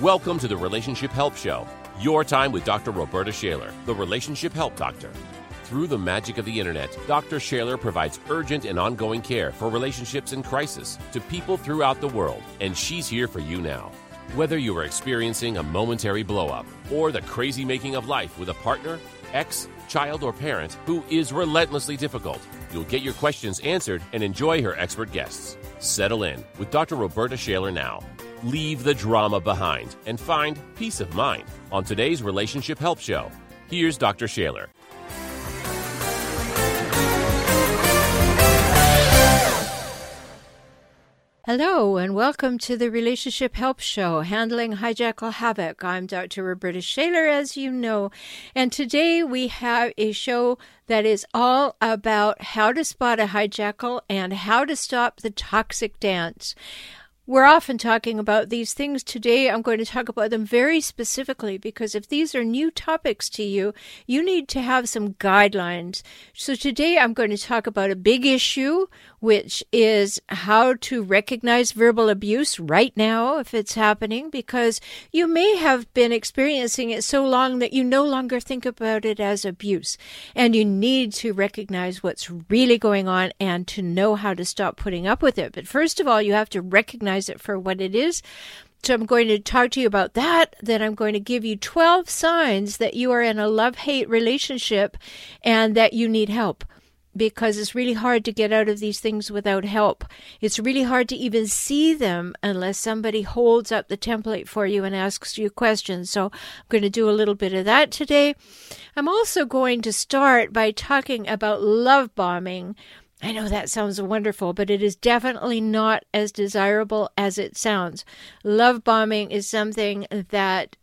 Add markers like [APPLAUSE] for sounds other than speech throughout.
Welcome to the Relationship Help Show, your time with Dr. Roberta Shaler, the Relationship Help Doctor. Through the magic of the internet, Dr. Shaler provides urgent and ongoing care for relationships in crisis to people throughout the world, and she's here for you now. Whether you are experiencing a momentary blowup or the crazy making of life with a partner, ex, child, or parent who is relentlessly difficult, you'll get your questions answered and enjoy her expert guests. Settle in with Dr. Roberta Shaler now. Leave the drama behind and find peace of mind on today's Relationship Help Show. Here's Dr. Shaler. Hello, and welcome to the Relationship Help Show, Handling Hijackal Havoc. I'm Dr. Roberta Shaler, as you know, and today we have a show that is all about how to spot a hijackal and how to stop the toxic dance. We're often talking about these things. Today, I'm going to talk about them very specifically because if these are new topics to you, you need to have some guidelines. So, today, I'm going to talk about a big issue, which is how to recognize verbal abuse right now if it's happening, because you may have been experiencing it so long that you no longer think about it as abuse. And you need to recognize what's really going on and to know how to stop putting up with it. But first of all, you have to recognize it for what it is. So I'm going to talk to you about that. Then I'm going to give you 12 signs that you are in a love hate relationship and that you need help because it's really hard to get out of these things without help. It's really hard to even see them unless somebody holds up the template for you and asks you questions. So I'm going to do a little bit of that today. I'm also going to start by talking about love bombing I know that sounds wonderful, but it is definitely not as desirable as it sounds. Love bombing is something that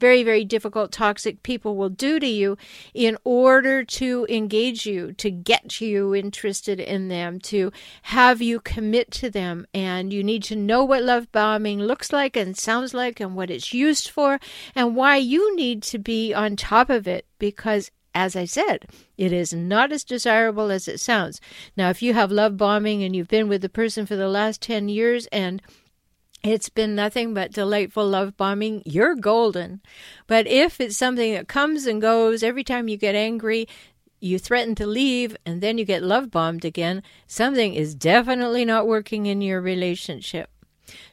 very, very difficult, toxic people will do to you in order to engage you, to get you interested in them, to have you commit to them. And you need to know what love bombing looks like and sounds like and what it's used for and why you need to be on top of it because as I said, it is not as desirable as it sounds. Now, if you have love bombing and you've been with the person for the last 10 years and it's been nothing but delightful love bombing, you're golden. But if it's something that comes and goes every time you get angry, you threaten to leave, and then you get love bombed again, something is definitely not working in your relationship.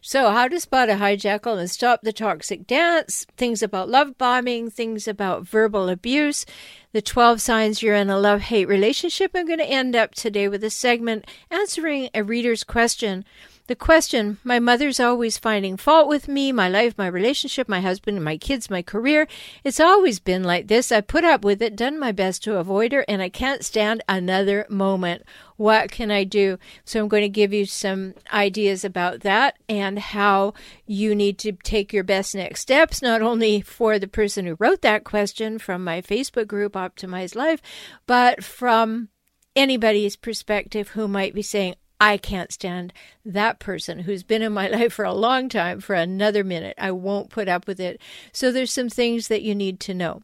So, how to spot a hijackal and stop the toxic dance, things about love bombing, things about verbal abuse, the 12 signs you're in a love hate relationship. I'm going to end up today with a segment answering a reader's question the question my mother's always finding fault with me, my life, my relationship, my husband, my kids, my career. It's always been like this. I put up with it, done my best to avoid her, and I can't stand another moment. What can I do? So I'm going to give you some ideas about that and how you need to take your best next steps, not only for the person who wrote that question from my Facebook group, Optimize Life, but from anybody's perspective who might be saying, I can't stand that person who's been in my [LAUGHS] life for a long time for another minute. I won't put up with it. So there's some things that you need to know.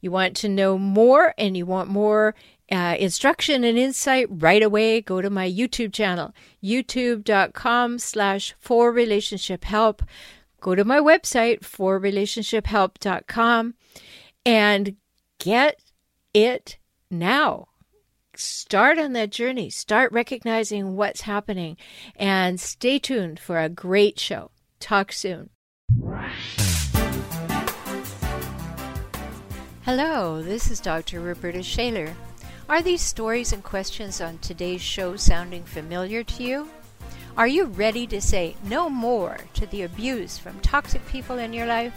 You want to know more and you want more uh, instruction and insight right away, go to my YouTube channel, youtube.com slash for relationship help. Go to my website, forrelationshiphelp.com, and get it now start on that journey. Start recognizing what's happening and stay tuned for a great show. Talk soon. Hello, this is Dr. Roberta Shaler. Are these stories and questions on today's show sounding familiar to you? Are you ready to say no more to the abuse from toxic people in your life?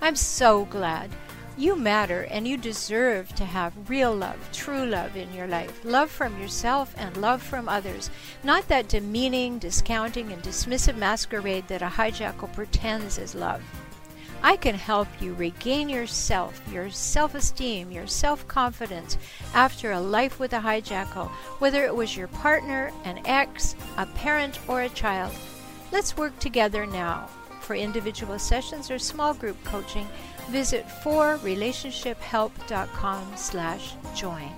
I'm so glad you matter and you deserve to have real love, true love in your life. Love from yourself and love from others. Not that demeaning, discounting, and dismissive masquerade that a hijackal pretends is love. I can help you regain yourself, your self esteem, your self confidence after a life with a hijackal, whether it was your partner, an ex, a parent, or a child. Let's work together now. For individual sessions or small group coaching, visit forrelationshiphelp.com slash join.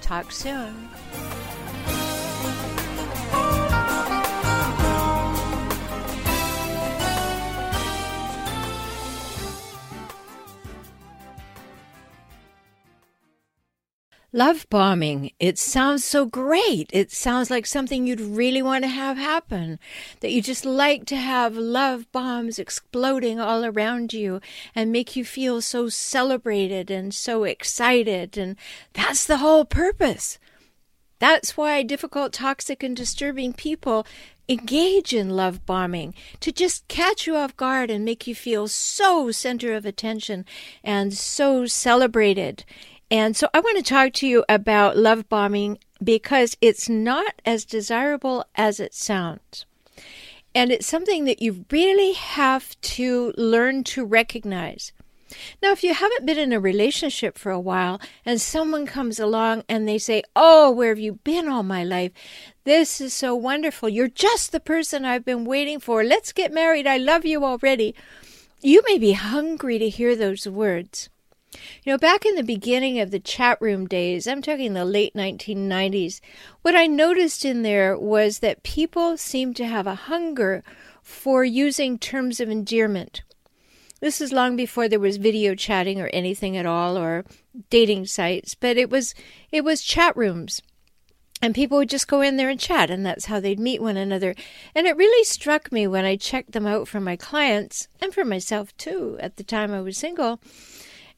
Talk soon. Love bombing. It sounds so great. It sounds like something you'd really want to have happen. That you just like to have love bombs exploding all around you and make you feel so celebrated and so excited. And that's the whole purpose. That's why difficult, toxic, and disturbing people engage in love bombing to just catch you off guard and make you feel so center of attention and so celebrated. And so I want to talk to you about love bombing because it's not as desirable as it sounds. And it's something that you really have to learn to recognize. Now, if you haven't been in a relationship for a while and someone comes along and they say, Oh, where have you been all my life? This is so wonderful. You're just the person I've been waiting for. Let's get married. I love you already. You may be hungry to hear those words. You know, back in the beginning of the chat room days, I'm talking the late 1990s, what I noticed in there was that people seemed to have a hunger for using terms of endearment. This is long before there was video chatting or anything at all or dating sites, but it was it was chat rooms. And people would just go in there and chat, and that's how they'd meet one another. And it really struck me when I checked them out for my clients and for myself too. At the time I was single,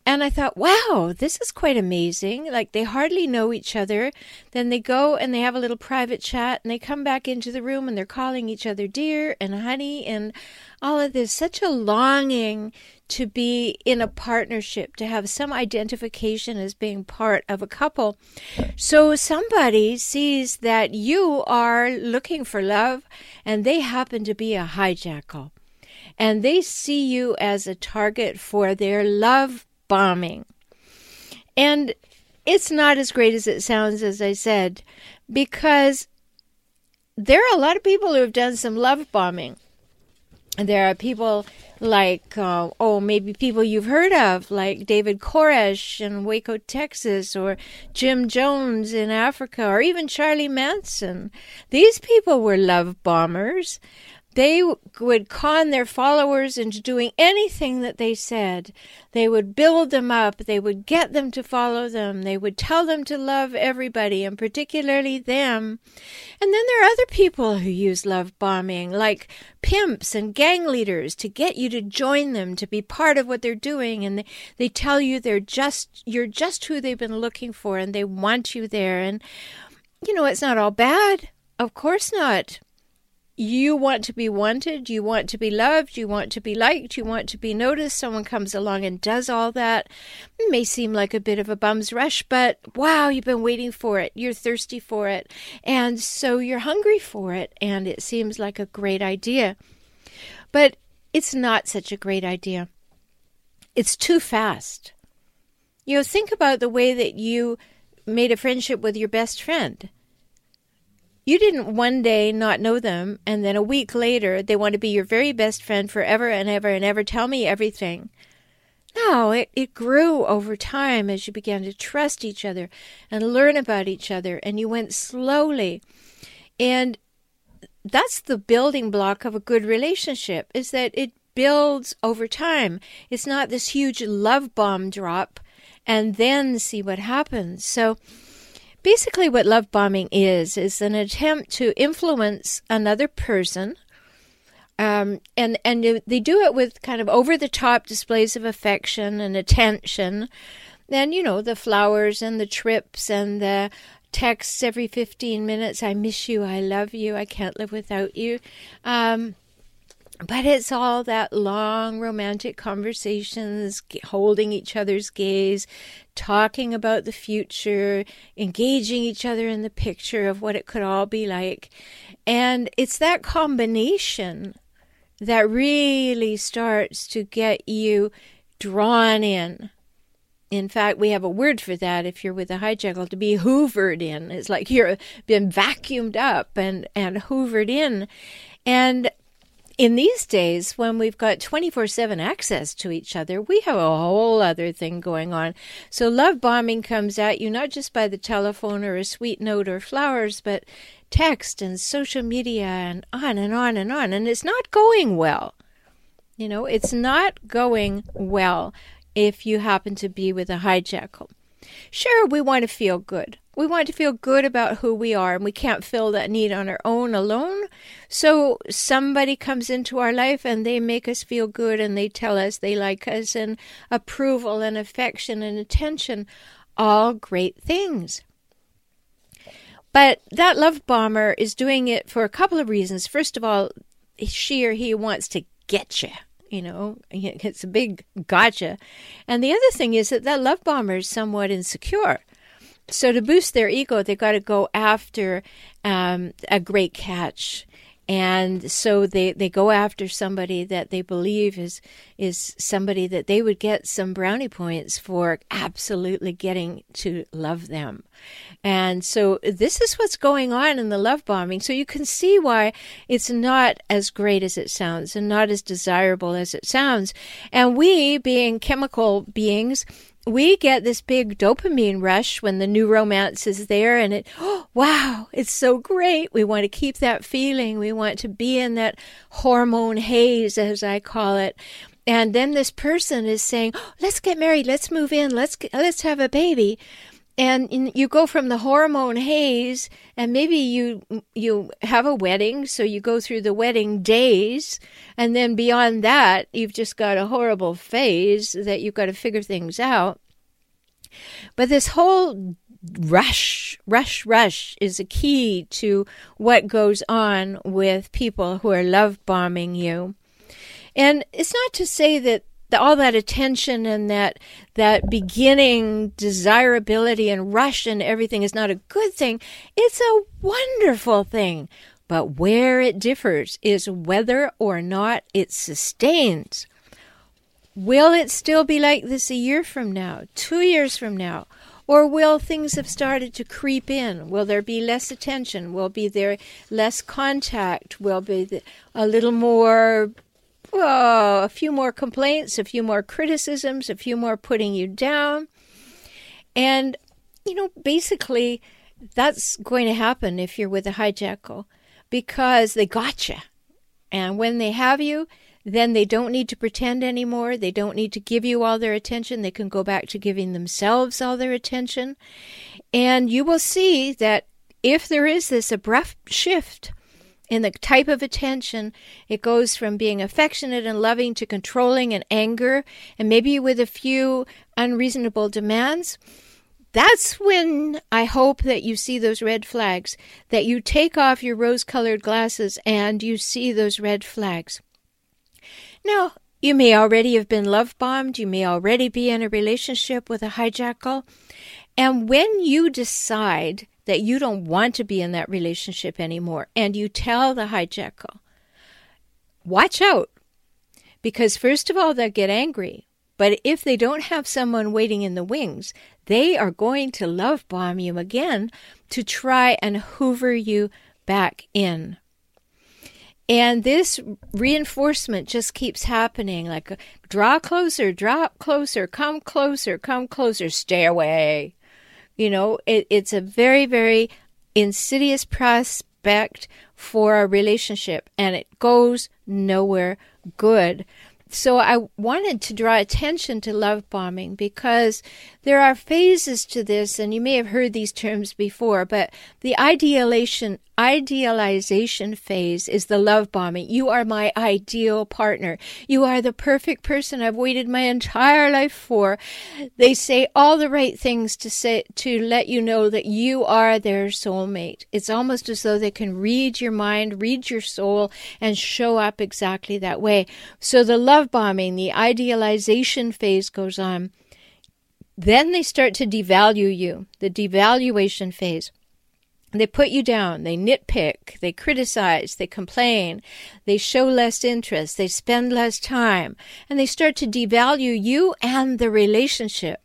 and I thought, wow, this is quite amazing. Like they hardly know each other. Then they go and they have a little private chat and they come back into the room and they're calling each other dear and honey and all of this. Such a longing to be in a partnership, to have some identification as being part of a couple. So somebody sees that you are looking for love and they happen to be a hijackal. And they see you as a target for their love bombing. And it's not as great as it sounds, as I said, because there are a lot of people who have done some love bombing. There are people like, uh, oh, maybe people you've heard of, like David Koresh in Waco, Texas, or Jim Jones in Africa, or even Charlie Manson. These people were love bombers. They would con their followers into doing anything that they said. They would build them up. They would get them to follow them. They would tell them to love everybody, and particularly them. And then there are other people who use love bombing, like pimps and gang leaders, to get you to join them, to be part of what they're doing. And they, they tell you they're just, you're just who they've been looking for, and they want you there. And, you know, it's not all bad. Of course not you want to be wanted, you want to be loved, you want to be liked, you want to be noticed. Someone comes along and does all that. It may seem like a bit of a bum's rush, but wow, you've been waiting for it. You're thirsty for it. And so you're hungry for it. And it seems like a great idea. But it's not such a great idea. It's too fast. You know, think about the way that you made a friendship with your best friend you didn't one day not know them, and then a week later they want to be your very best friend forever and ever and ever tell me everything. No, it, it grew over time as you began to trust each other and learn about each other, and you went slowly. And that's the building block of a good relationship is that it builds over time. It's not this huge love bomb drop and then see what happens. So Basically, what love bombing is, is an attempt to influence another person. Um, and, and they do it with kind of over the top displays of affection and attention. And, you know, the flowers and the trips and the texts every 15 minutes I miss you, I love you, I can't live without you. Um, but it's all that long romantic conversations, holding each other's gaze, talking about the future, engaging each other in the picture of what it could all be like. And it's that combination that really starts to get you drawn in. In fact, we have a word for that if you're with a hijackal to be hoovered in. It's like you're been vacuumed up and, and hoovered in. And in these days, when we've got 24 7 access to each other, we have a whole other thing going on. So, love bombing comes at you not just by the telephone or a sweet note or flowers, but text and social media and on and on and on. And it's not going well. You know, it's not going well if you happen to be with a hijackal. Sure, we want to feel good. We want to feel good about who we are, and we can't fill that need on our own alone. So somebody comes into our life and they make us feel good and they tell us they like us and approval and affection and attention. All great things. But that love bomber is doing it for a couple of reasons. First of all, she or he wants to get you. You know, it's a big gotcha. And the other thing is that that love bomber is somewhat insecure. So to boost their ego, they've got to go after um, a great catch, and so they, they go after somebody that they believe is is somebody that they would get some brownie points for absolutely getting to love them. And so this is what's going on in the love bombing. So you can see why it's not as great as it sounds and not as desirable as it sounds. And we, being chemical beings, we get this big dopamine rush when the new romance is there and it oh, [GASPS] wow it's so great. We want to keep that feeling. We want to be in that hormone haze as i call it. And then this person is saying oh, [GASPS] let's get married. Let's move in. Let's let's have a baby and you go from the hormone haze and maybe you you have a wedding so you go through the wedding days. And then beyond that you've just got a horrible phase that you've got to figure things out. But this whole rush rush rush is a key to what goes on with people who are love bombing you. And it's not to say that the, all that attention and that that beginning desirability and rush and everything is not a good thing. It's a wonderful thing. But where it differs is whether or not it sustains. Will it still be like this a year from now, two years from now? Or will things have started to creep in? Will there be less attention? Will be there less contact? Will be a little more well, a few more complaints, a few more criticisms, a few more putting you down. And, you know, basically, that's going to happen if you're with a hijackal because they got you. And when they have you, then they don't need to pretend anymore. They don't need to give you all their attention. They can go back to giving themselves all their attention. And you will see that if there is this abrupt shift in the type of attention, it goes from being affectionate and loving to controlling and anger, and maybe with a few unreasonable demands. That's when I hope that you see those red flags, that you take off your rose colored glasses and you see those red flags. Now, you may already have been love bombed, you may already be in a relationship with a hijackal, and when you decide that you don't want to be in that relationship anymore, and you tell the hijackal, watch out. Because, first of all, they'll get angry. But if they don't have someone waiting in the wings, they are going to love bomb you again to try and hoover you back in. And this reinforcement just keeps happening like draw closer, drop closer, come closer, come closer, stay away. You know, it, it's a very, very insidious prospect for a relationship, and it goes nowhere good. So I wanted to draw attention to love bombing because there are phases to this, and you may have heard these terms before, but the idealization idealization phase is the love bombing. You are my ideal partner. You are the perfect person I've waited my entire life for. They say all the right things to say to let you know that you are their soulmate. It's almost as though they can read your mind, read your soul and show up exactly that way. So the love bombing, the idealization phase goes on. Then they start to devalue you, the devaluation phase. They put you down, they nitpick, they criticize, they complain, they show less interest, they spend less time, and they start to devalue you and the relationship.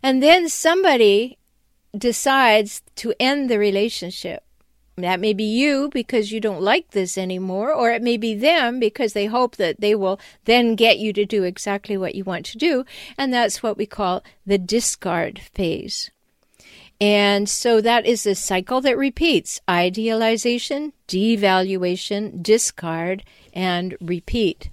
And then somebody decides to end the relationship. That may be you because you don't like this anymore, or it may be them because they hope that they will then get you to do exactly what you want to do. And that's what we call the discard phase. And so that is a cycle that repeats idealization, devaluation, discard, and repeat.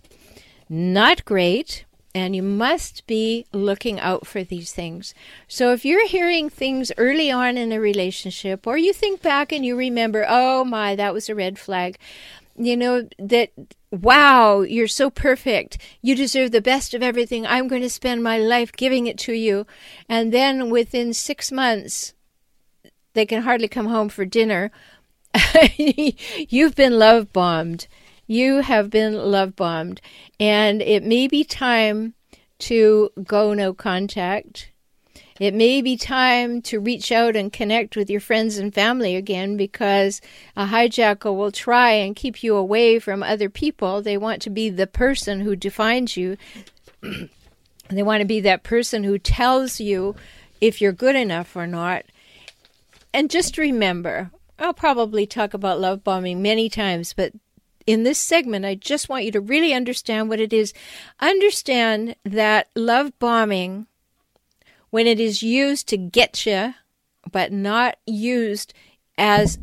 Not great, and you must be looking out for these things. So if you're hearing things early on in a relationship, or you think back and you remember, oh my, that was a red flag, you know, that wow, you're so perfect. You deserve the best of everything. I'm going to spend my life giving it to you. And then within six months, they can hardly come home for dinner. [LAUGHS] You've been love bombed. You have been love bombed. And it may be time to go no contact. It may be time to reach out and connect with your friends and family again because a hijackal will try and keep you away from other people. They want to be the person who defines you. [CLEARS THROAT] they want to be that person who tells you if you're good enough or not. And just remember, I'll probably talk about love bombing many times, but in this segment, I just want you to really understand what it is. Understand that love bombing, when it is used to get you, but not used as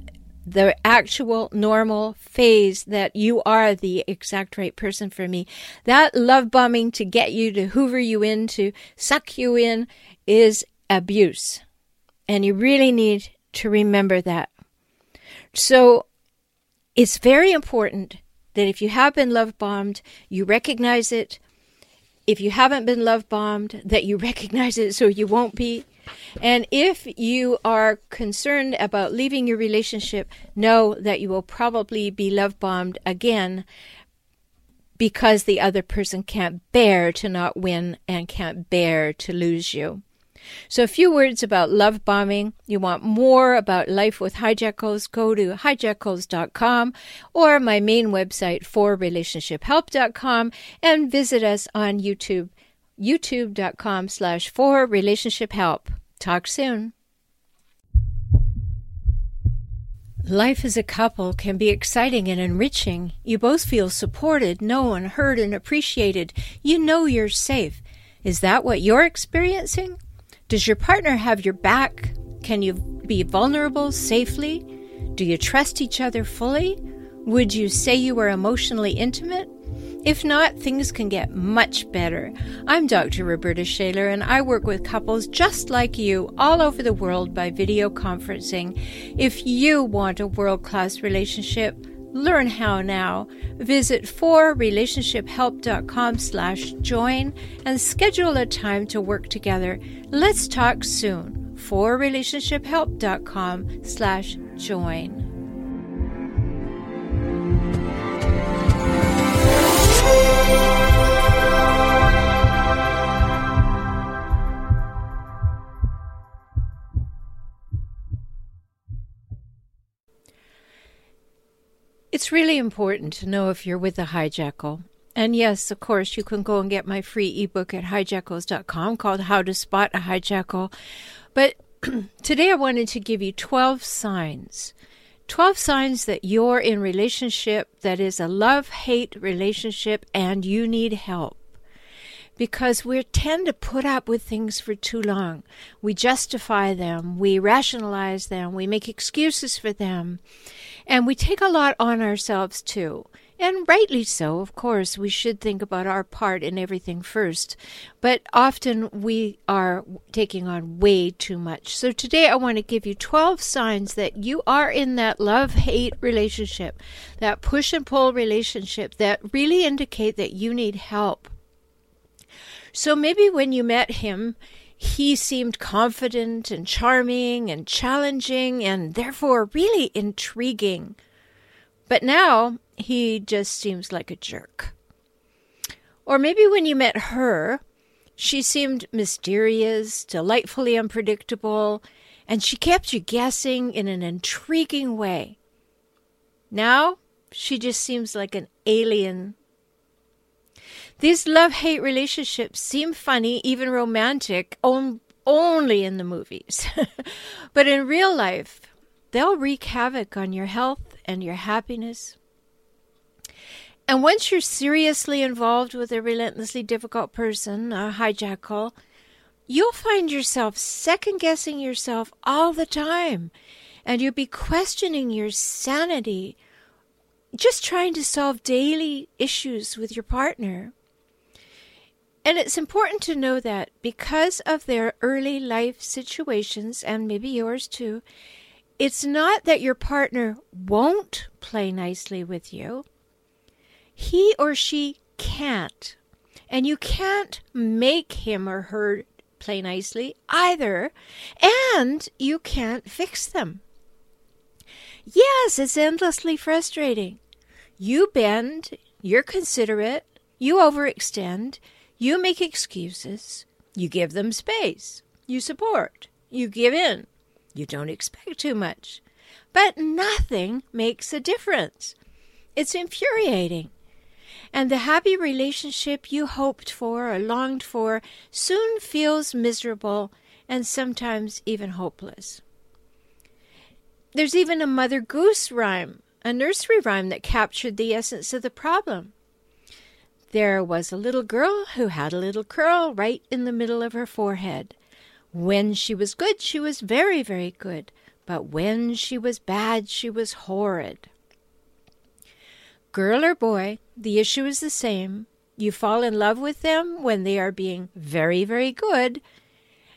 the actual normal phase that you are the exact right person for me. That love bombing to get you to hoover you in, to suck you in, is abuse. And you really need to remember that. So it's very important that if you have been love bombed, you recognize it. If you haven't been love bombed, that you [LAUGHS] recognize it so you won't be. And if you are concerned about leaving your relationship, know that you will probably be love bombed again because the other person can't bear to not win and can't bear to lose you. So, a few words about love bombing. You want more about life with hijackals, go to hijackals.com or my main website, forrelationshiphelp.com, and visit us on YouTube, youtube.com slash for relationship help. Talk soon. Life as a couple can be exciting and enriching. You both feel supported, known, heard, and appreciated. You know you're safe. Is that what you're experiencing? Does your partner have your back? Can you be vulnerable safely? Do you trust each other fully? Would you say you are emotionally intimate? If not, things can get much better. I'm Dr. Roberta Shaler, and I work with couples just like you all over the world by video conferencing. If you want a world class relationship, Learn how now. Visit forrelationshiphelp.com slash join and schedule a time to work together. Let's talk soon. forrelationshiphelp.com slash join. It's really important to know if you're with a hijackal. And yes, of course, you can go and get my free ebook at hijackals.com called How to Spot a Hijackal. But [CLEARS THROAT] today I wanted to give you 12 signs. 12 signs that you're in relationship that is a love-hate relationship and you need help because we tend to put up with things for too long. We justify them, we rationalize them, we make excuses for them, and we take a lot on ourselves too. And rightly so, of course, we should think about our part in everything first. But often we are taking on way too much. So today I want to give you 12 signs that you are in that love hate relationship, that push and pull relationship that really indicate that you need help. So maybe when you met him, he seemed confident and charming and challenging and therefore really intriguing. But now he just seems like a jerk. Or maybe when you met her, she seemed mysterious, delightfully unpredictable, and she kept you guessing in an intriguing way. Now she just seems like an alien these love hate relationships seem funny, even romantic, on, only in the movies. [LAUGHS] but in real life, they'll wreak havoc on your health and your happiness. And once you're seriously involved with a relentlessly difficult person, a hijackal, you'll find yourself second guessing yourself all the time. And you'll be questioning your sanity, just trying to solve daily issues with your partner. And it's important to know that because of their early life situations, and maybe yours too, it's not that your partner won't play nicely with you. He or she can't. And you can't make him or her play nicely either. And you can't fix them. Yes, it's endlessly frustrating. You bend, you're considerate, you overextend, you make excuses. You give them space. You support. You give in. You don't expect too much. But nothing makes a difference. It's infuriating. And the happy relationship you hoped for or longed for soon feels miserable and sometimes even hopeless. There's even a Mother Goose rhyme, a nursery rhyme that captured the essence of the problem. There was a little girl who had a little curl right in the middle of her forehead. When she was good, she was very, very good, but when she was bad, she was horrid. Girl or boy, the issue is the same. You fall in love with them when they are being very, very good,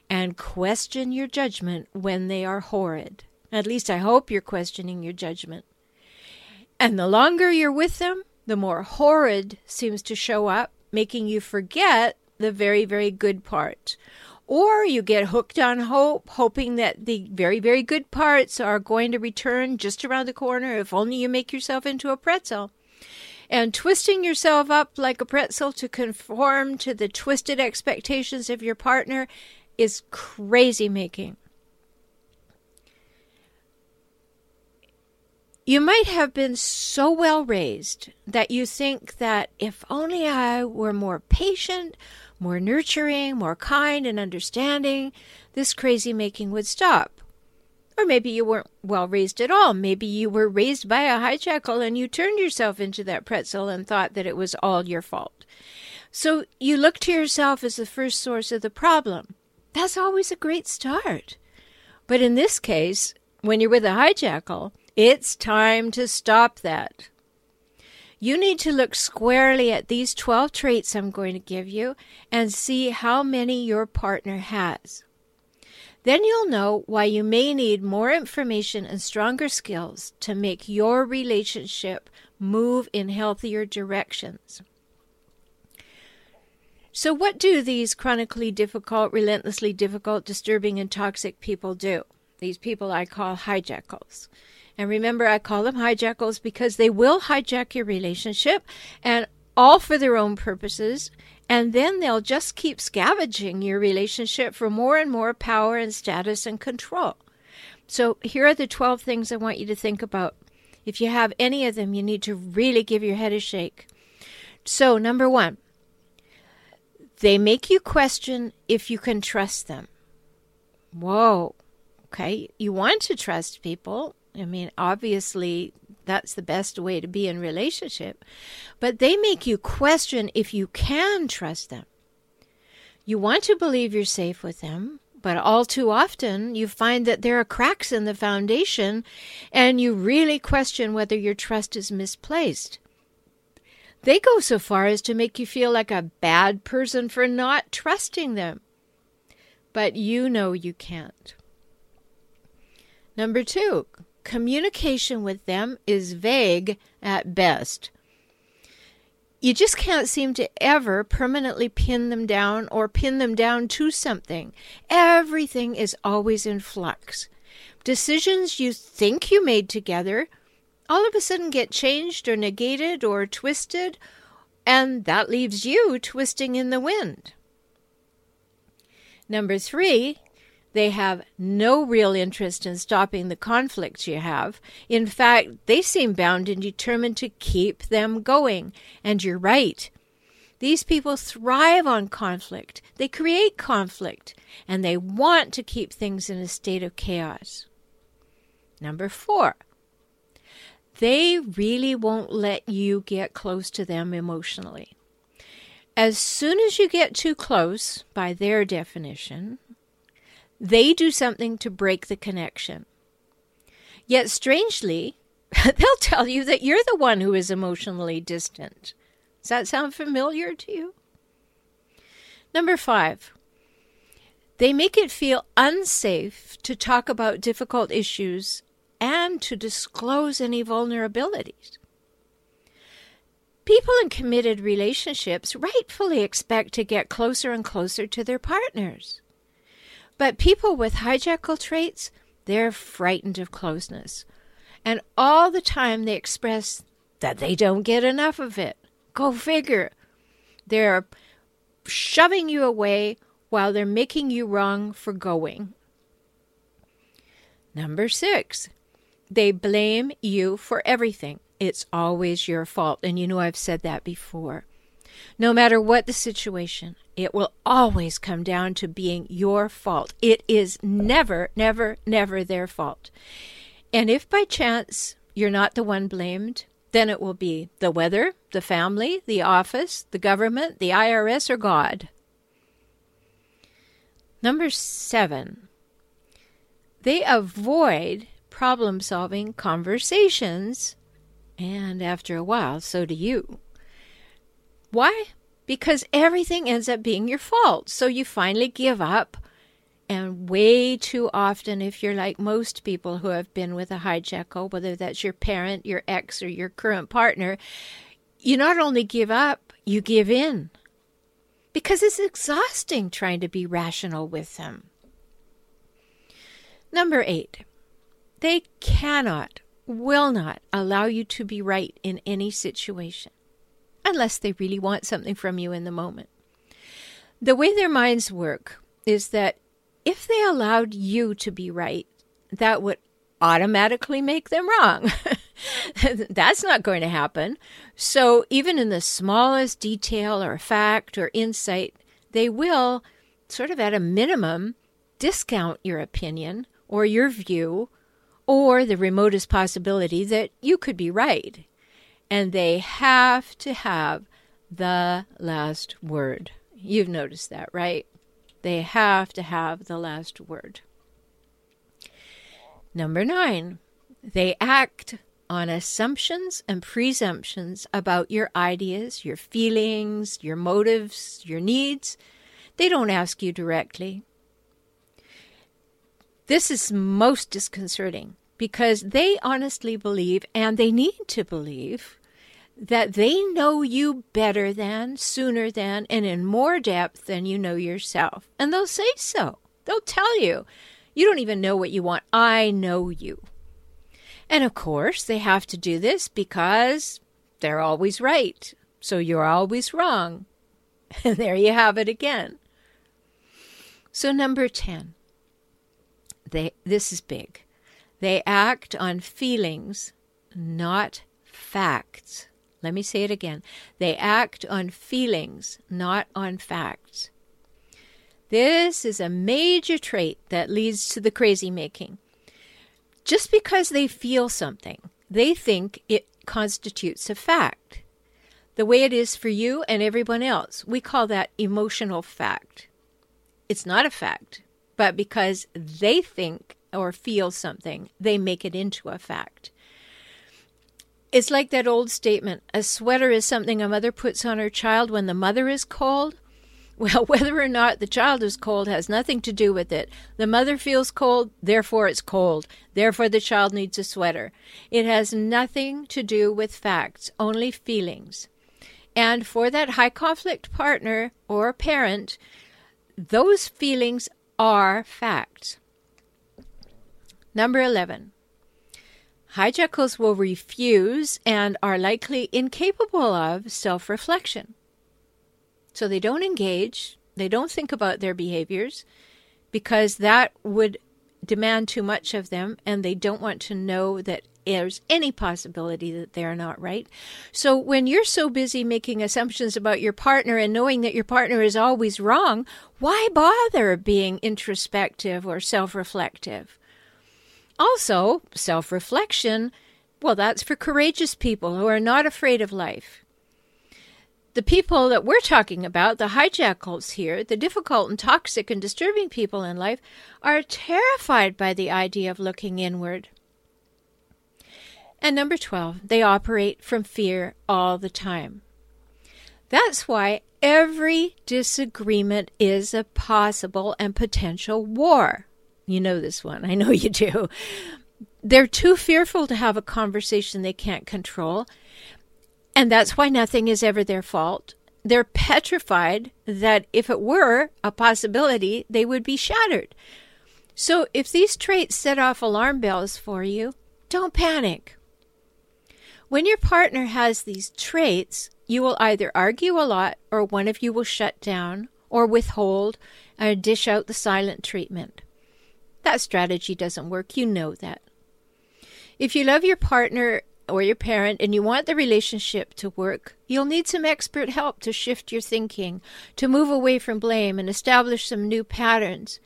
and question your judgment when they are horrid. At least I hope you're questioning your judgment. And the longer you're with them, the more horrid seems to show up, making you forget the very, very good part. Or you get hooked on hope, hoping that the very, very good parts are going to return just around the corner if only you make yourself into a pretzel. And twisting yourself up like a pretzel to conform to the twisted expectations of your partner is crazy making. You might have been so well raised that you think that if only I were more patient, more nurturing, more kind and understanding, this crazy making would stop. Or maybe you weren't well raised at all. Maybe you were raised by a hijackal and you turned yourself into that pretzel and thought that it was all your fault. So you look to yourself as the first source of the problem. That's always a great start. But in this case, when you're with a hijackal, it's time to stop that. You need to look squarely at these 12 traits I'm going to give you and see how many your partner has. Then you'll know why you may need more information and stronger skills to make your relationship move in healthier directions. So, what do these chronically difficult, relentlessly difficult, disturbing, and toxic people do? These people I call hijackals. And remember, I call them hijackals because they will hijack your relationship and all for their own purposes. And then they'll just keep scavenging your relationship for more and more power and status and control. So here are the 12 things I want you to think about. If you have any of them, you need to really give your head a shake. So, number one, they make you question if you can trust them. Whoa. Okay. You want to trust people. I mean, obviously, that's the best way to be in relationship. But they make you question if you can trust them. You want to believe you're safe with them, but all too often you find that there are cracks in the foundation and you really question whether your trust is misplaced. They go so far as to make you feel like a bad person for not trusting them. But you know you can't. Number two, communication with them is vague at best. You just can't seem to ever permanently pin them down or pin them down to something. Everything is always in flux. Decisions you think you made together all of a sudden get changed or negated or twisted, and that leaves you twisting in the wind. Number three, they have no real interest in stopping the conflicts you have. In fact, they seem bound and determined to keep them going. And you're right. These people thrive on conflict. They create conflict and they want to keep things in a state of chaos. Number four, they really won't let you get close to them emotionally. As soon as you get too close, by their definition, they do something to break the connection. Yet, strangely, [LAUGHS] they'll tell you that you're the one who is emotionally distant. Does that sound familiar to you? Number five, they make it feel unsafe to talk about difficult issues and to disclose any vulnerabilities. People in committed relationships rightfully expect to get closer and closer to their partners. But people with hijackal traits, they're frightened of closeness. And all the time they express that they don't get enough of it. Go figure. They're shoving you away while they're making you wrong for going. Number six, they blame you for everything. It's always your fault. And you know, I've said that before. No matter what the situation, it will always come down to being your fault. It is never, never, never their fault. And if by chance you're not the one blamed, then it will be the weather, the family, the office, the government, the IRS, or God. Number seven, they avoid problem solving conversations, and after a while, so do you. Why? Because everything ends up being your fault. So you finally give up. And way too often, if you're like most people who have been with a hijackal, whether that's your parent, your ex, or your current partner, you not only give up, you give in because it's exhausting trying to be rational with them. Number eight, they cannot, will not allow you to be right in any situation unless they really want something from you in the moment. The way their minds work is that if they allowed you to be right, that would automatically make them wrong. [LAUGHS] That's not going to happen. So, even in the smallest detail or fact or insight, they will, sort of at a minimum, discount your opinion or your view or the remotest possibility that you could be right. And they have to have the last word. You've noticed that, right? They have to have the last word. Number nine, they act on assumptions and presumptions about your ideas, your feelings, your motives, your needs. They don't ask you directly. This is most disconcerting because they honestly believe, and they need to believe, that they know you better than, sooner than, and in more depth than you know yourself. And they'll say so. They'll tell you, you don't even know what you want. I know you. And of course, they have to do this because they're always right. So you're always wrong. [LAUGHS] And there you have it again. So, number 10, they, this is big. They act on feelings, not facts. Let me say it again. They act on feelings, not on facts. This is a major trait that leads to the crazy making. Just because they feel something, they think it constitutes a fact. The way it is for you and everyone else, we call that emotional fact. It's not a fact, but because they think or feel something, they make it into a fact. It's like that old statement a sweater is something a mother puts on her child when the mother is cold. [LAUGHS] Well, whether or not the child is cold has nothing to do with it. The mother feels cold, therefore it's cold. Therefore the child needs a sweater. It has nothing to do with facts, only feelings. And for that high conflict partner or parent, those feelings are facts. Number 11. Hijackals will refuse and are likely incapable of self reflection. So they don't engage, they don't think about their behaviors because that would demand too much of them and they don't want to know that there's any possibility that they're not right. So when you're so busy making assumptions about your partner and knowing that your partner is always wrong, why bother being introspective or self reflective? Also, self reflection, well, that's for courageous people who are not afraid of life. The people that we're talking about, the hijackals here, the difficult and toxic and disturbing people in life, are terrified by the idea of looking inward. And number 12, they operate from fear all the time. That's why every disagreement is a possible and potential war. You know this one. I know [LAUGHS] you do. They're too fearful to have a conversation they can't control. And that's why nothing is ever their fault. They're petrified that if it were a possibility, they would be shattered. So if these traits set off alarm bells for you, don't panic. When your partner has these traits, you will either argue a lot or one of you will shut down or withhold or dish out the silent treatment. That strategy doesn't work. You know that. If you love your partner or your parent and you want the relationship to work, you'll need some expert help to shift your thinking, to move away from blame and establish some new patterns.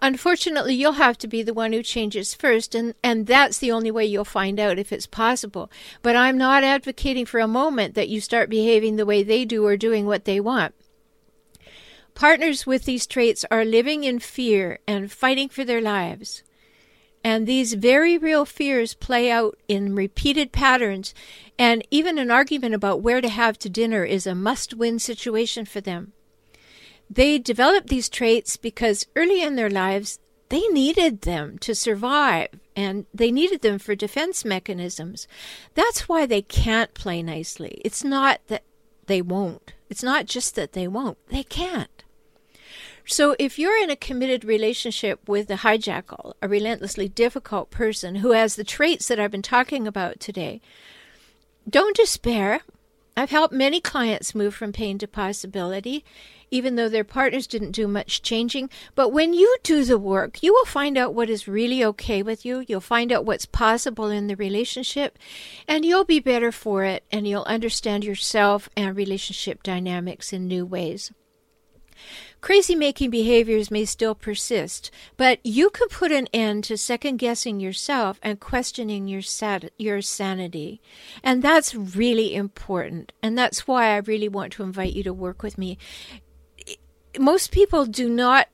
Unfortunately, you'll have to be the one who changes first, and, and that's the only way you'll find out if it's possible. But I'm not advocating for a moment that you start behaving the way they do or doing what they want. Partners with these traits are living in fear and fighting for their lives. And these very real fears play out in repeated patterns, and even an argument about where to have to dinner is a must win situation for them. They develop these traits because early in their lives, they needed them to survive and they needed them for defense mechanisms. That's why they can't play nicely. It's not that they won't, it's not just that they won't, they can't. So, if you're in a committed relationship with a hijackal, a relentlessly difficult person who has the traits that I've been talking about today, don't despair. I've helped many clients move from pain to possibility, even though their partners didn't do much changing. But when you do the work, you will find out what is really okay with you. You'll find out what's possible in the relationship, and you'll be better for it, and you'll understand yourself and relationship dynamics in new ways. Crazy making behaviors may still persist, but you can put an end to second guessing yourself and questioning your, your sanity. And that's really important. And that's why I really want to invite you to work with me most people do not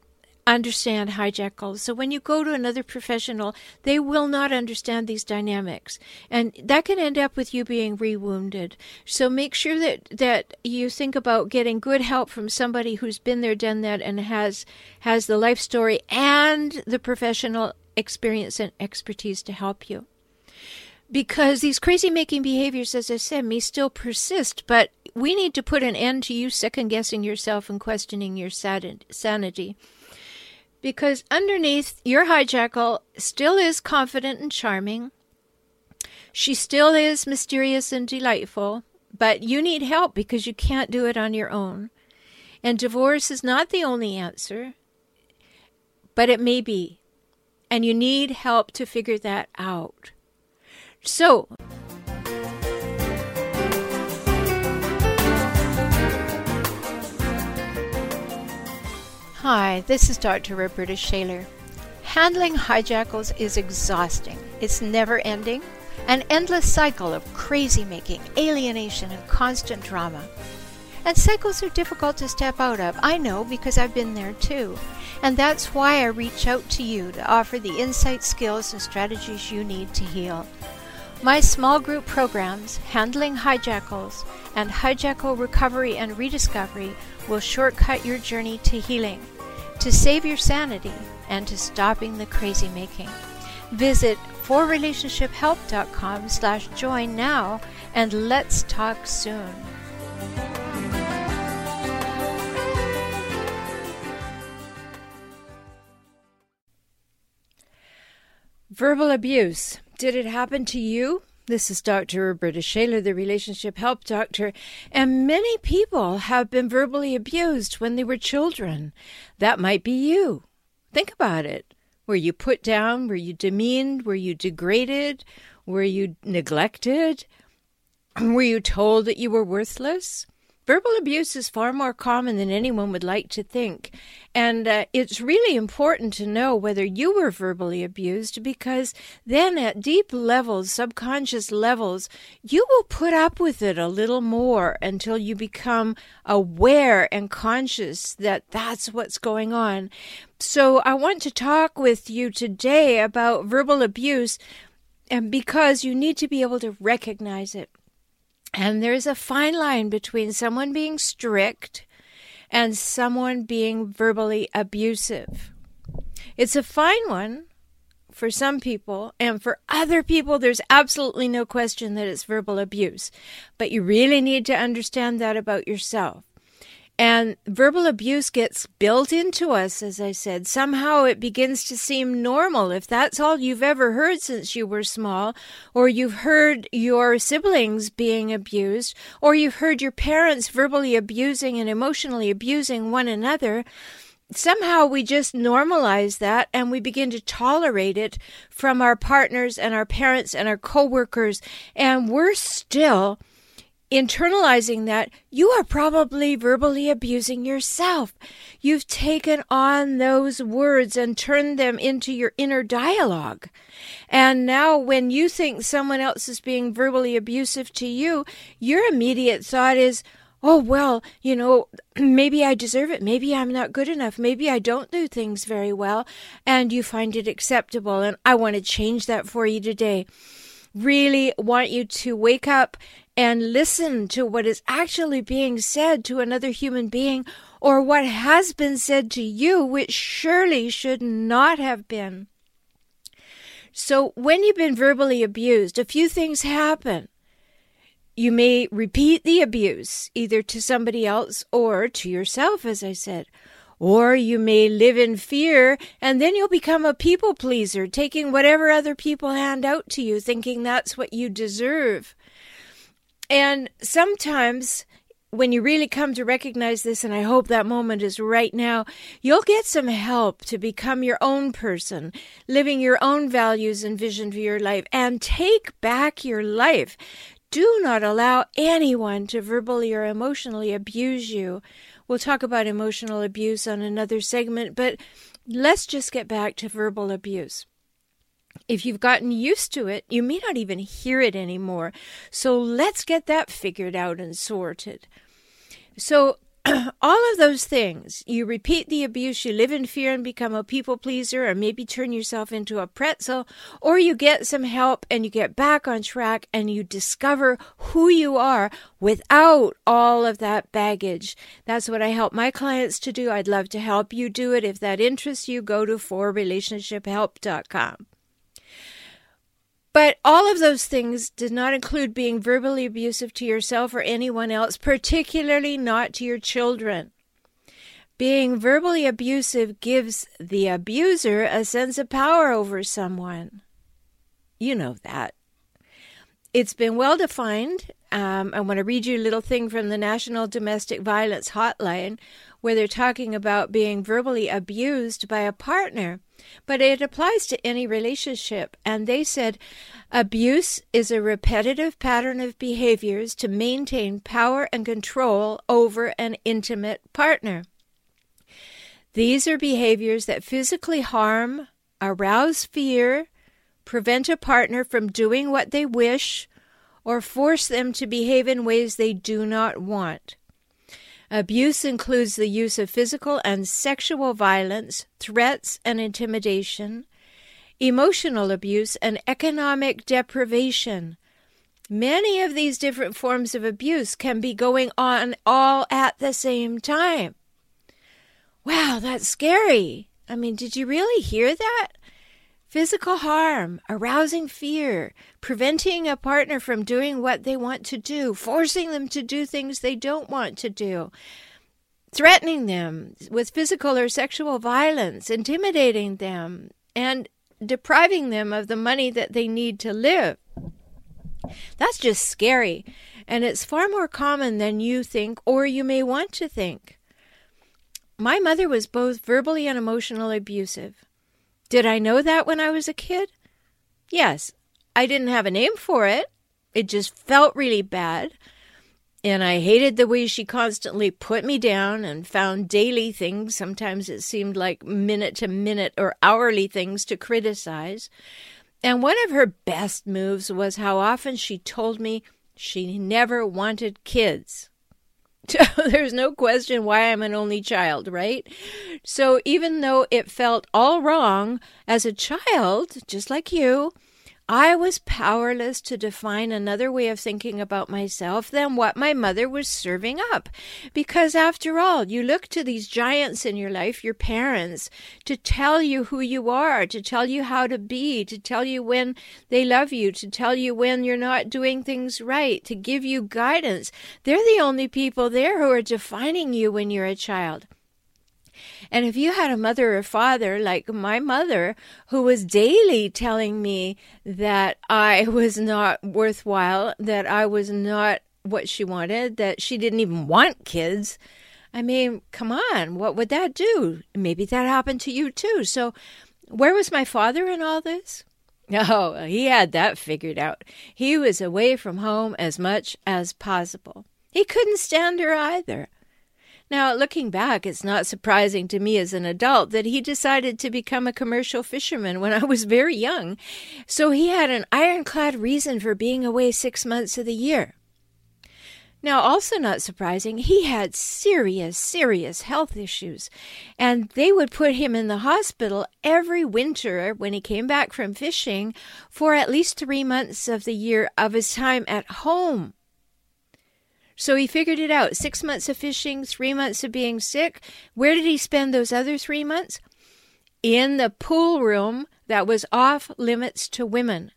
understand hijackals. So when you go to another professional, they will not understand these dynamics. And that can end up with you being rewounded. So make sure that, that you think about getting good help from somebody who's been there, done that, and has has the life story and the professional experience and expertise to help you because these crazy making behaviors, as I said, may still persist, but we need to put an end to you second guessing yourself and questioning your sanity. Because underneath, your hijackal still is confident and charming. She still is mysterious and delightful, but you need help because you can't do it on your own. And divorce is not the only answer, but it may be. And you need help to figure that out. So, Hi, this is Dr. Rhoberta Shaler. Handling hijackals is exhausting. It's never ending, an endless cycle of crazy making, alienation, and constant drama. And cycles are difficult to step out of. I know because I've been there too. And that's why I reach out to you to offer the insight, skills, and strategies you need to heal. My small group programs, Handling Hijackals and Hijackal Recovery and Rediscovery, will shortcut your journey to healing, to save your sanity, and to stopping the crazy making. Visit 4relationshiphelp.com slash join now and let's talk soon. Verbal abuse. Did it happen to you? This is Dr. Rhoberta Shaler, the relationship help doctor, and many people have been verbally abused when they were children. That might be you. Think about it. Were you put down? Were you demeaned? Were you degraded? Were you neglected? [CLEARS THROAT] Were you told that you were worthless? Verbal abuse is far more common than anyone would like to think. And uh, it's really important to know whether you were verbally abused because then at deep levels, subconscious levels, you will put up with it a little more until you become aware and conscious that that's what's going on. So I want to talk with you today about verbal abuse and because you need to be able to recognize it. And there's a fine line between someone being strict and someone being verbally abusive. It's a fine one for some people, and for other people, there's absolutely no question that it's verbal abuse. But you really need to understand that about yourself. And verbal abuse gets built into us, as I said. Somehow it begins to seem normal. If that's all you've ever heard since you were small, or you've heard your siblings being abused, or you've heard your parents verbally abusing and emotionally abusing one another, somehow we just normalize that and we begin to tolerate it from our partners and our parents and our coworkers. And we're still internalizing that, you are probably verbally abusing yourself. You've taken on those words and turned them into your inner dialogue. And now, when you think someone else is being verbally abusive to you, your immediate thought is, oh, well, you know, [CLEARS THROAT] maybe I deserve it. Maybe I'm not good enough. Maybe I don't do things very well. And you find it acceptable. And I want to change that for you today really want you to wake up and listen to what is actually being said to another human being or what has been said to you, which surely should not have been. So, when you've been verbally abused, a few things happen. You may repeat the abuse, either to somebody else or to yourself, as I said. Or you may live in fear and then you'll become a people pleaser, taking whatever other people hand out to you, thinking that's what you deserve. And sometimes when you really come to recognize this, and I hope that moment is right now, you'll get some help to become your own person, living your own values and vision for your life, and take back your life. Do not allow anyone to verbally or emotionally abuse you. We'll talk about emotional abuse on another segment, but let's just get back to verbal abuse. If you've gotten used to it, you may not even hear it anymore. So let's get that figured out and sorted. So, [CLEARS THROAT] all of those things, you repeat the abuse, you live in fear and become a people pleaser, or maybe turn yourself into a pretzel, or you get some help and you get back on track and you discover who you are without all of that baggage. That's what I help my clients to do. I'd love to help you do it. If that interests you, go to 4relationshiphelp.com. But all of those things did not include being verbally abusive to yourself or anyone else, particularly not to your children. Being verbally abusive gives the abuser a sense of power over someone. You know that. It's been well defined. Um, I want to read you a little thing from the National Domestic Violence Hotline where they're talking about being verbally abused by a partner but it applies to any relationship. And they said abuse is a repetitive pattern of behaviors to maintain power and control over an intimate partner. These are behaviors that physically harm, arouse fear, prevent a partner from doing what they wish, or force them to behave in ways they do not want. Abuse includes the use of physical and sexual violence, threats and intimidation, emotional abuse, and economic deprivation. Many of these different forms of abuse can be going on all at the same time. Wow, that's scary. I mean, did you really hear that? Physical harm, arousing fear, preventing a partner from doing what they want to do, forcing them to do things they don't want to do, threatening them with physical or sexual violence, intimidating them, and depriving them of the money that they need to live. That's just scary, and it's far more common than you think or you may want to think. My mother was both verbally and emotionally abusive. Did I know that when I was a kid? Yes. I didn't have a name for it. It just felt really bad. And I hated the way she constantly put me down and found daily things. Sometimes it seemed like minute to minute or hourly things to criticize. And one of her best moves was how often she told me she never wanted kids. [LAUGHS] There's no question why I'm an only child, right? So even though it felt all wrong as a child, just like you, I was powerless to define another way of thinking about myself than what my mother was serving up. Because after all, you look to these giants in your life, your parents, to tell you who you are, to tell you how to be, to tell you when they love you, to tell you when you're not doing things right, to give you guidance. They're the only people there who are defining you when you're a child. And if you had a mother or father like my mother, who was daily telling me that I was not worthwhile, that I was not what she wanted, that she didn't even want kids, I mean, come on, what would that do? Maybe that happened to you too. So, where was my father in all this? [LAUGHS] Oh, he had that figured out. He was away from home as much as possible. He couldn't stand her either. Now, looking back, it's not surprising to me as an adult that he decided to become a commercial fisherman when I was very young. So he had an ironclad reason for being away six months of the year. Now, also not surprising, he had serious, serious health issues, and they would put him in the hospital every winter when he came back from fishing for at least three months of the year of his time at home. So he figured it out. Six months of fishing, three months of being sick. Where did he spend those other three months? In the pool room that was off limits to women.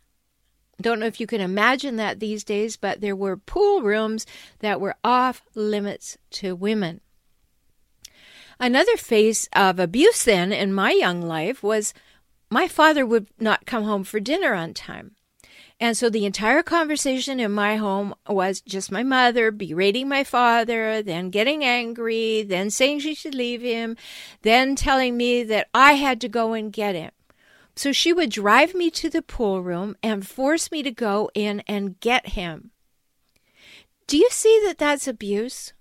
Don't know if you can imagine that these days, but there were pool rooms that were off limits to women. Another phase of abuse then in my young life was my father would not come home for dinner on time. And so the entire conversation in my home was just my mother berating my father, then getting angry, then saying she should leave him, then telling me that I had to go and get him. So she would drive me to the pool room and force me to go in and get him. Do you see that that's abuse?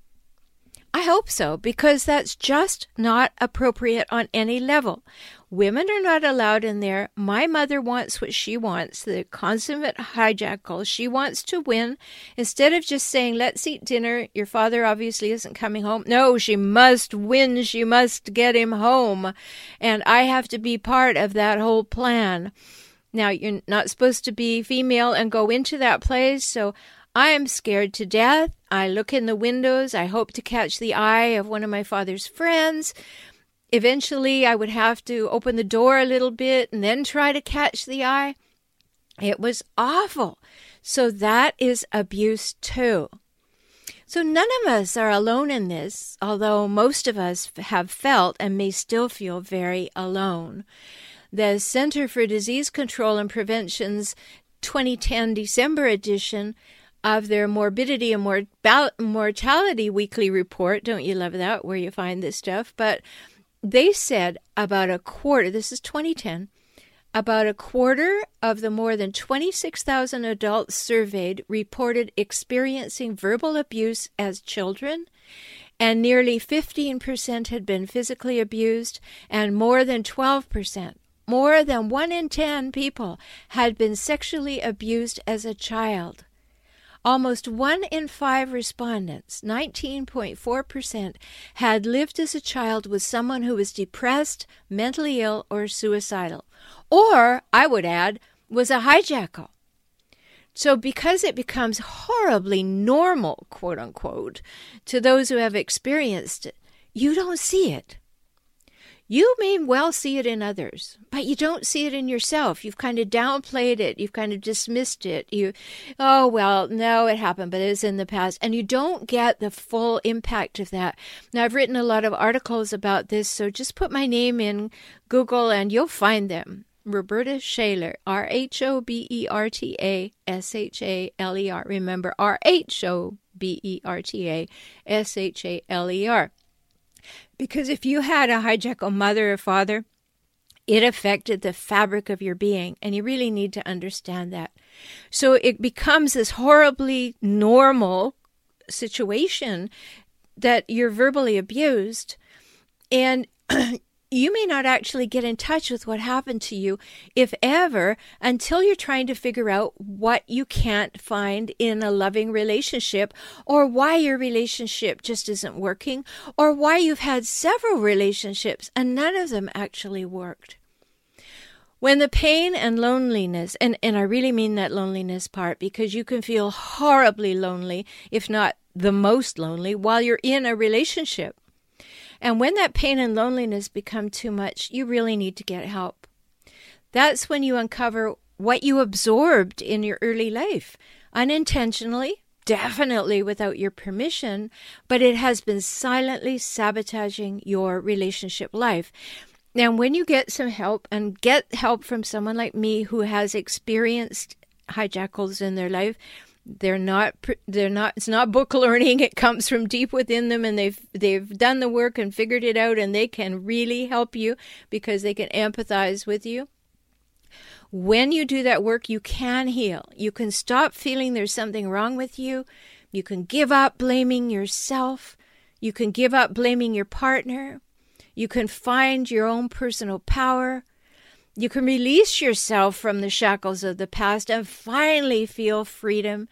I hope so, because that's just not appropriate on any level. Women are not allowed in there. My mother wants what she wants, the consummate hijackal. She wants to win. Instead of just saying, let's eat dinner, your father obviously isn't coming home. No, she must win. She must get him home. And I have to be part of that whole plan. Now, you're not supposed to be female and go into that place, so I am scared to death. I look in the windows. I hope to catch the eye of one of my father's friends. Eventually, I would have to open the door a little bit and then try to catch the eye. It was awful. So, that is abuse too. So, none of us are alone in this, although most of us have felt and may still feel very alone. The Center for Disease Control and Prevention's 2010 December edition of their morbidity and mortality weekly report. Don't you love that, where you find this stuff? But they said about a quarter, this is 2010, about a quarter of the more than 26,000 adults surveyed reported experiencing verbal abuse as children, and nearly 15% had been physically abused, and more than 12%, more than 1 in 10 people, had been sexually abused as a child. Almost one in five respondents, 19.4%, had lived as a child with someone who was depressed, mentally ill, or suicidal. Or, I would add, was a hijackal. So, because it becomes horribly normal, quote unquote, to those who have experienced it, you don't see it. You may well see it in others, but you don't see it in yourself. You've kind of downplayed it. You've kind of dismissed it. You, oh, well, no, it happened, but it's in the past. And you don't get the full impact of that. Now, I've written a lot of articles about this, so just put my name in Google and you'll find them. Rhoberta Shaler, R H O B E R T A S H A L E R. Remember, R H O B E R T A S H A L E R. Because if you had a hijackal mother or father, it affected the fabric of your being, and you really need to understand that. So it becomes this horribly normal situation that you're verbally abused and [CLEARS THROAT] you may not actually get in touch with what happened to you, if ever, until you're trying to figure out what you can't find in a loving relationship, or why your relationship just isn't working, or why you've had several relationships and none of them actually worked. When the pain and loneliness, and, and I really mean that loneliness part because you can feel horribly lonely, if not the most lonely, while you're in a relationship. And when that pain and loneliness become too much, you really need to get help. That's when you uncover what you absorbed in your early life, unintentionally, definitely without your permission, but it has been silently sabotaging your relationship life. Now, when you get some help and get help from someone like me who has experienced hijackals in their life, they're not they're not it's not book learning. It comes from deep within them and they've they've done the work and figured it out and they can really help you because they can empathize with you. When you do that work you can heal. You can stop feeling there's something wrong with you. You can give up blaming yourself. You can give up blaming your partner. You can find your own personal power you can release yourself from the shackles of the past and finally feel freedom.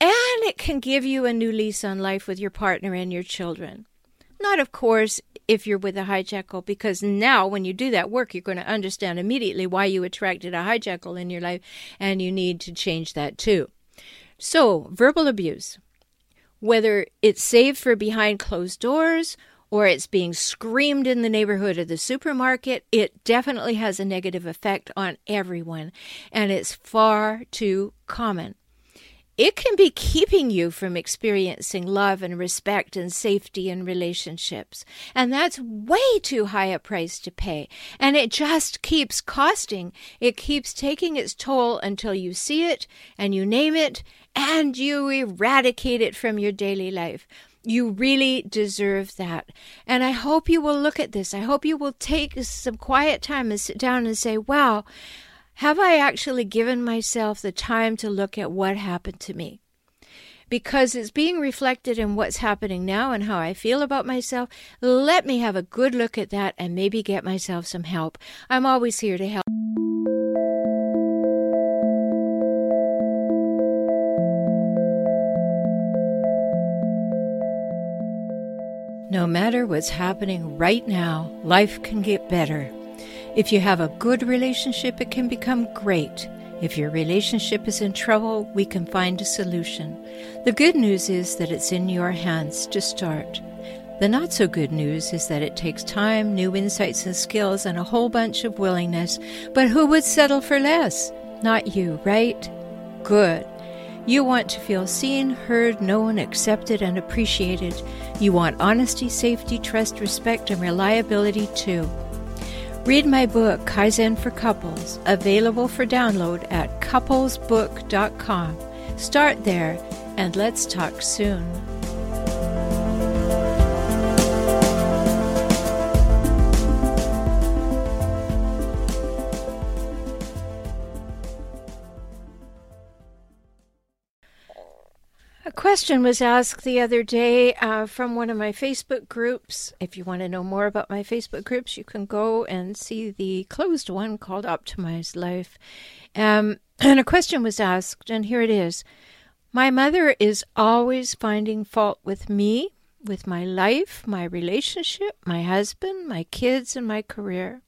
And it can give you a new lease on life with your partner and your children. Not, of course, if you're with a hijackal, because now when you do that work, you're going to understand immediately why you attracted a hijackal in your life, and you need to change that too. So, verbal abuse, whether it's saved for behind closed doors or it's being screamed in the neighborhood of the supermarket, it definitely has a negative effect on everyone, and it's far too common. It can be keeping you from experiencing love and respect and safety in relationships. And that's way too high a price to pay. And it just keeps costing. It keeps taking its toll until you see it and you name it and you eradicate it from your daily life. You really deserve that. And I hope you will look at this. I hope you will take some quiet time and sit down and say, wow, have I actually given myself the time to look at what happened to me? Because it's being reflected in what's happening now and how I feel about myself. Let me have a good look at that and maybe get myself some help. I'm always here to help. No matter what's happening right now, life can get better. If you have a good relationship, it can become great. If your relationship is in trouble, we can find a solution. The good news is that it's in your hands to start. The not so good news is that it takes time, new insights and skills, and a whole bunch of willingness. But who would settle for less? Not you, right? Good. You want to feel seen, heard, known, accepted, and appreciated. You want honesty, safety, trust, respect, and reliability too. Read my book, Kaizen for Couples, available for download at couplesbook.com. Start there, and let's talk soon. Question was asked the other day uh, from one of my Facebook groups. If you want to know more about my Facebook groups, you can go and see the closed one called Optimized Life. Um, [CLEARS THROAT] and a question was asked, and here it is My mother is always finding fault with me, with my life, my relationship, my husband, my kids, and my career.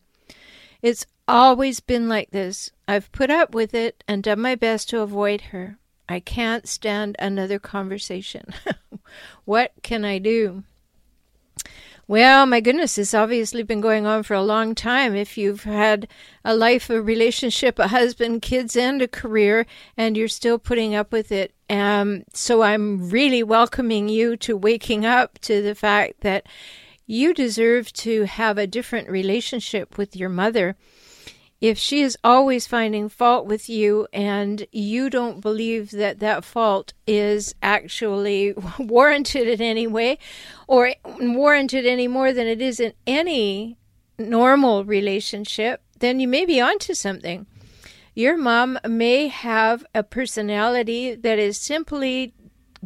It's always been like this. I've put up with it and done my best to avoid her. I can't stand another conversation. [LAUGHS] what can I do? Well, my goodness, it's obviously been going on for a long time. If you've had a life, a relationship, a husband, kids, and a career, and you're still putting up with it. Um, so I'm really welcoming you to waking up to the fact that you deserve to have a different relationship with your mother if she is always finding fault with you and you don't believe that that fault is actually [LAUGHS] warranted in any way or warranted any more than it is in any normal relationship, then you may be onto something. Your mom may have a personality that is simply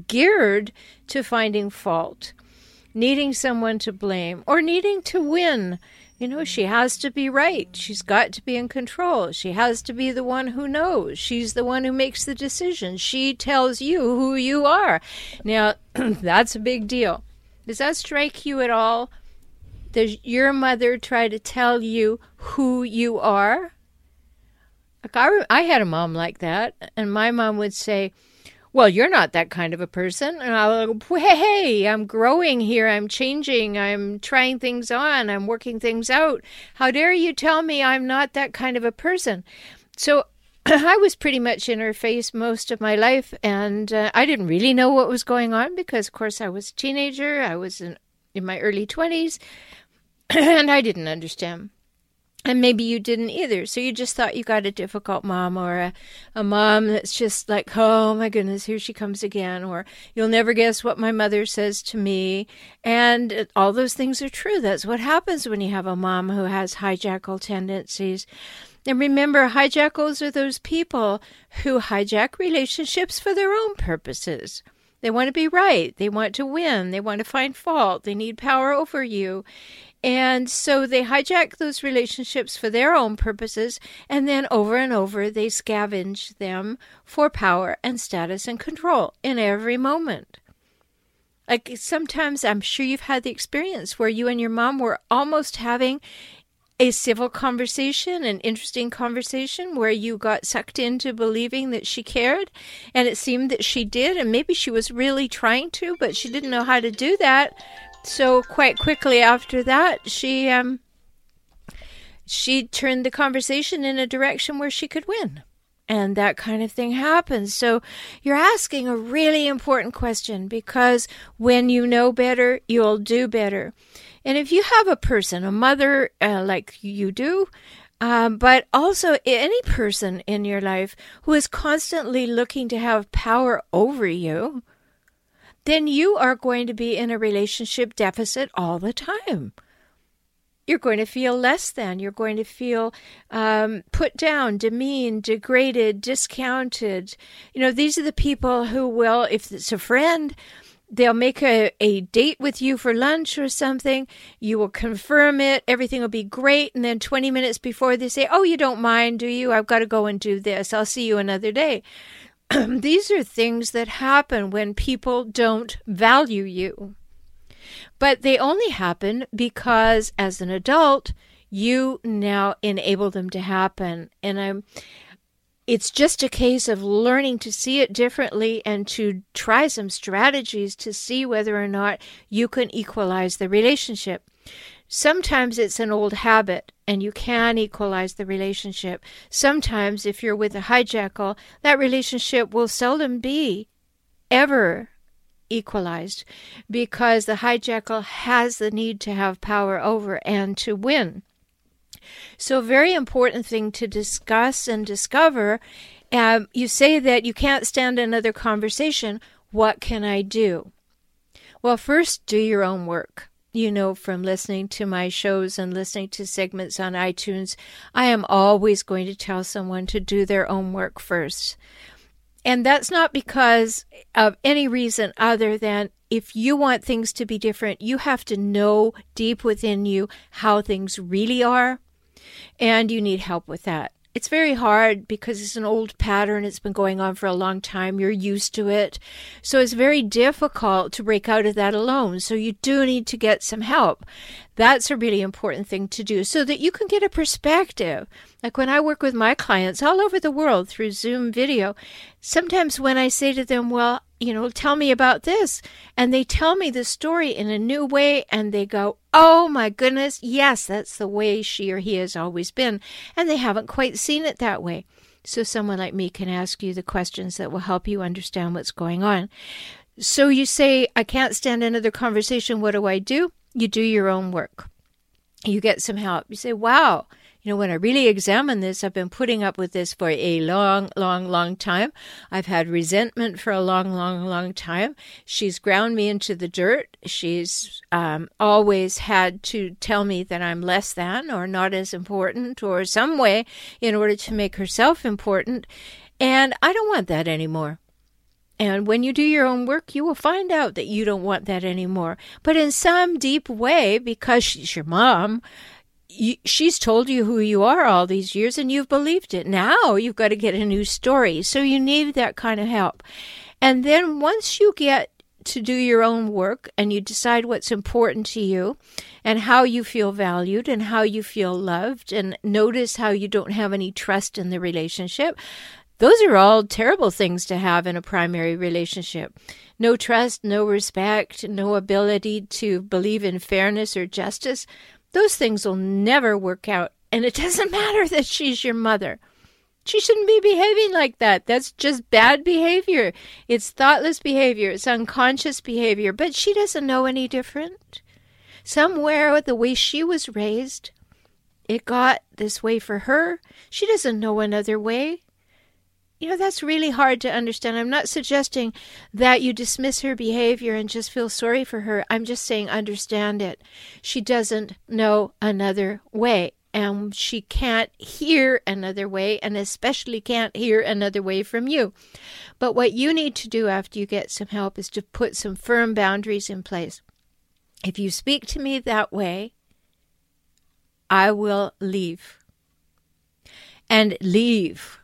geared to finding fault, needing someone to blame, or needing to win. You know, she has to be right. She's got to be in control. She has to be the one who knows. She's the one who makes the decision. She tells you who you are. Now, [CLEARS THROAT] that's a big deal. Does that strike you at all? Does your mother try to tell you who you are? Like I, I had a mom like that, and my mom would say, well, you're not that kind of a person. And I'll go, hey, I'm growing here. I'm changing. I'm trying things on. I'm working things out. How dare you tell me I'm not that kind of a person? So [CLEARS THROAT] I was pretty much in her face most of my life, and uh, I didn't really know what was going on because, of course, I was a teenager. I was in, in my early 20s, [CLEARS THROAT] and I didn't understand and maybe you didn't either. So you just thought you got a difficult mom or a, a mom that's just like, oh my goodness, here she comes again, or you'll never guess what my mother says to me. And all those things are true. That's what happens when you have a mom who has hijackal tendencies. And remember, hijackals are those people who hijack relationships for their own purposes. They want to be right. They want to win. They want to find fault. They need power over you. And so they hijack those relationships for their own purposes, and then over and over they scavenge them for power and status and control in every moment. Like sometimes I'm sure you've had the experience where you and your mom were almost having a civil conversation, an interesting conversation where you got sucked into believing that she cared and it seemed that she did, and maybe she was really trying to, but she didn't know how to do that so quite quickly after that, she um, she turned the conversation in a direction where she could win. And that kind of thing happens. So you're asking a really important question because when you know better, you'll do better. And if you have a person, a mother uh, like you do, um, but also any person in your life who is constantly looking to have power over you, then you are going to be in a relationship deficit all the time. You're going to feel less than. You're going to feel um, put down, demeaned, degraded, discounted. You know, these are the people who will, if it's a friend, they'll make a, a date with you for lunch or something. You will confirm it. Everything will be great. And then 20 minutes before they say, Oh, you don't mind, do you? I've got to go and do this. I'll see you another day. [CLEARS THROAT] these are things that happen when people don't value you. But they only happen because as an adult, you now enable them to happen. And I'm it's just a case of learning to see it differently and to try some strategies to see whether or not you can equalize the relationship. Sometimes it's an old habit and you can equalize the relationship. Sometimes, if you're with a hijackal, that relationship will seldom be ever equalized because the hijackal has the need to have power over and to win. So, very important thing to discuss and discover. Um, you say that you can't stand another conversation. What can I do? Well, first, do your own work you know from listening to my shows and listening to segments on iTunes, I am always going to tell someone to do their own work first. And that's not because of any reason other than if you want things to be different, you have to know deep within you how things really are, and you need help with that it's very hard because it's an old pattern. It's been going on for a long time. You're used to it. So it's very difficult to break out of that alone. So you do need to get some help. That's a really important thing to do so that you can get a perspective. Like when I work with my clients all over the world through Zoom video, sometimes when I say to them, Well, you know, tell me about this, and they tell me the story in a new way, and they go, Oh my goodness, yes, that's the way she or he has always been. And they haven't quite seen it that way. So someone like me can ask you the questions that will help you understand what's going on. So you say, I can't stand another conversation. What do I do? You do your own work. You get some help. You say, wow, you know, when I really examine this, I've been putting up with this for a long, long, long time. I've had resentment for a long, long, long time. She's ground me into the dirt. She's um, always had to tell me that I'm less than or not as important or some way in order to make herself important. And I don't want that anymore. And when you do your own work, you will find out that you don't want that anymore. But in some deep way, because she's your mom, she's told you who you are all these years and you've believed it. Now you've got to get a new story. So you need that kind of help. And then once you get to do your own work and you decide what's important to you and how you feel valued and how you feel loved and notice how you don't have any trust in the relationship, those are all terrible things to have in a primary relationship. No trust, no respect, no ability to believe in fairness or justice. Those things will never work out. And it [LAUGHS] doesn't matter that she's your mother. She shouldn't be behaving like that. That's just bad behavior. It's thoughtless behavior. It's unconscious behavior. But she doesn't know any different. Somewhere, with the way she was raised, it got this way for her. She doesn't know another way. You know, that's really hard to understand. I'm not suggesting that you dismiss her behavior and just feel sorry for her. I'm just saying understand it. She doesn't know another way and she can't hear another way, and especially can't hear another way from you. But what you need to do after you get some help is to put some firm boundaries in place. If you speak to me that way, I will leave. And leave.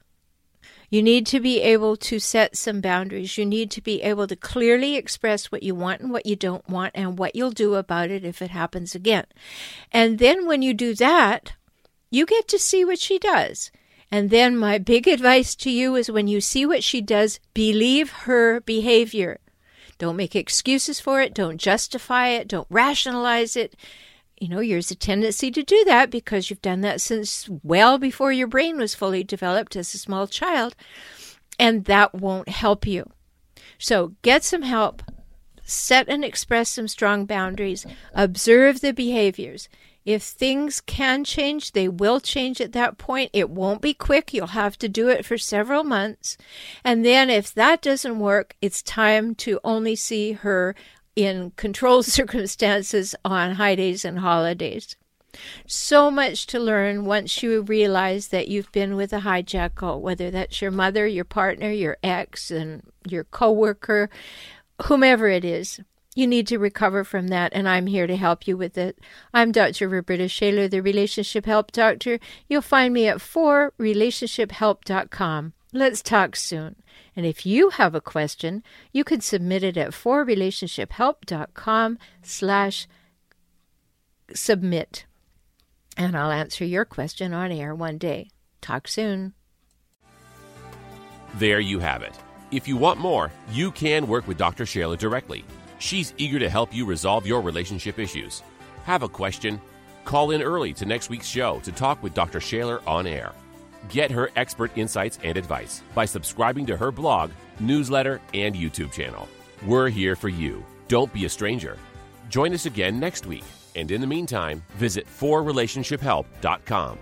You need to be able to set some boundaries. You need to be able to clearly express what you want and what you don't want and what you'll do about it if it happens again. And then when you do that, you get to see what she does. And then my big advice to you is when you see what she does, believe her behavior. Don't make excuses for it. Don't justify it. Don't rationalize it. You know, there's a tendency to do that because you've done that since well before your brain was fully developed as a small child. And that won't help you. So get some help. Set and express some strong boundaries. Observe the behaviors. If things can change, they will change at that point. It won't be quick. You'll have to do it for several months. And then if that doesn't work, it's time to only see her in controlled [LAUGHS] circumstances on high days and holidays. So much to learn once you realize that you've been with a hijackal, whether that's your mother, your partner, your ex, and your coworker, whomever it is. You need to recover from that, and I'm here to help you with it. I'm Dr. Rhoberta Shaler, the Relationship Help Doctor. You'll find me at 4relationshiphelp.com. Let's talk soon. And if you have a question, you can submit it at 4relationshiphelp.com slash submit. And I'll answer your question on air one day. Talk soon. There you have it. If you want more, you can work with Dr. Shaler directly. She's eager to help you resolve your relationship issues. Have a question? Call in early to next week's show to talk with Dr. Shaler on air. Get her expert insights and advice by subscribing to her blog, newsletter, and YouTube channel. We're here for you. Don't be a stranger. Join us again next week. And in the meantime, visit 4relationshiphelp.com.